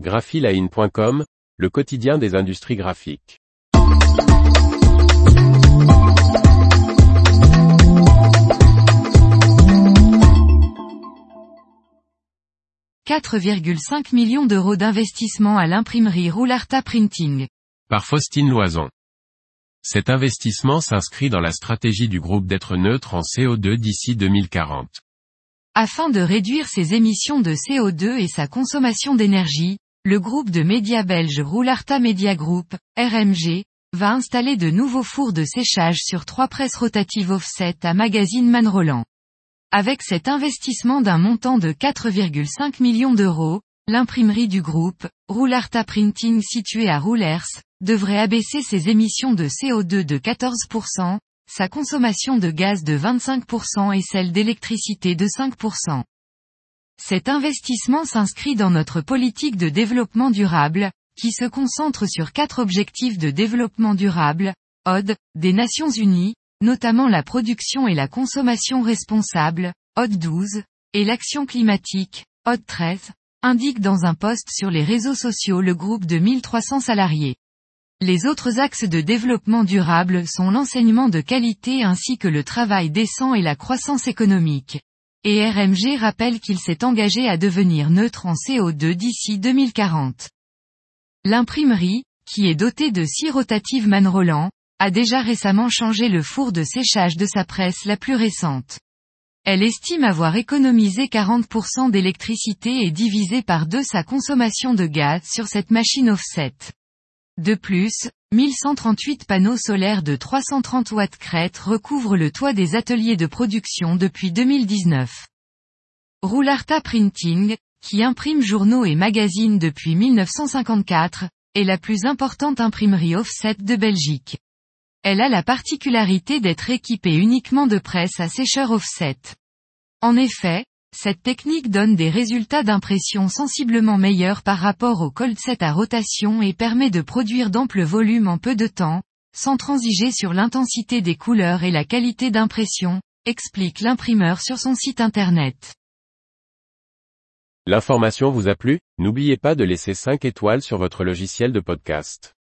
graphiline.com, le quotidien des industries graphiques. « 4,5 millions d'euros d'investissement à l'imprimerie Roularta Printing. Par Faustine Loison. Cet investissement s'inscrit dans la stratégie du groupe d'être neutre en CO2 d'ici 2040. Afin de réduire ses émissions de CO2 et sa consommation d'énergie, le groupe de médias belge Roularta Media Group, RMG, va installer de nouveaux fours de séchage sur trois presses rotatives offset à Magazine Manroland. Avec cet investissement d'un montant de 4,5 millions d'euros, l'imprimerie du groupe, Roularta Printing située à Roulers, devrait abaisser ses émissions de CO2 de 14%, sa consommation de gaz de 25% et celle d'électricité de 5%. Cet investissement s'inscrit dans notre politique de développement durable, qui se concentre sur quatre objectifs de développement durable, ODE, des Nations Unies, notamment la production et la consommation responsable, ODE 12, et l'action climatique, ODE 13, indique dans un post sur les réseaux sociaux le groupe de 1300 salariés. Les autres axes de développement durable sont l'enseignement de qualité ainsi que le travail décent et la croissance économique et RMG rappelle qu'il s'est engagé à devenir neutre en CO2 d'ici 2040. L'imprimerie, qui est dotée de six rotatives Manroland, a déjà récemment changé le four de séchage de sa presse la plus récente. Elle estime avoir économisé 40% d'électricité et divisé par deux sa consommation de gaz sur cette machine offset. De plus, 1138 panneaux solaires de 330 watts crête recouvrent le toit des ateliers de production depuis 2019. Roularta Printing, qui imprime journaux et magazines depuis 1954, est la plus importante imprimerie offset de Belgique. Elle a la particularité d'être équipée uniquement de presse à sécheur offset. En effet, cette technique donne des résultats d'impression sensiblement meilleurs par rapport au cold set à rotation et permet de produire d'amples volumes en peu de temps, sans transiger sur l'intensité des couleurs et la qualité d'impression, explique l'imprimeur sur son site internet. L'information vous a plu? N'oubliez pas de laisser 5 étoiles sur votre logiciel de podcast.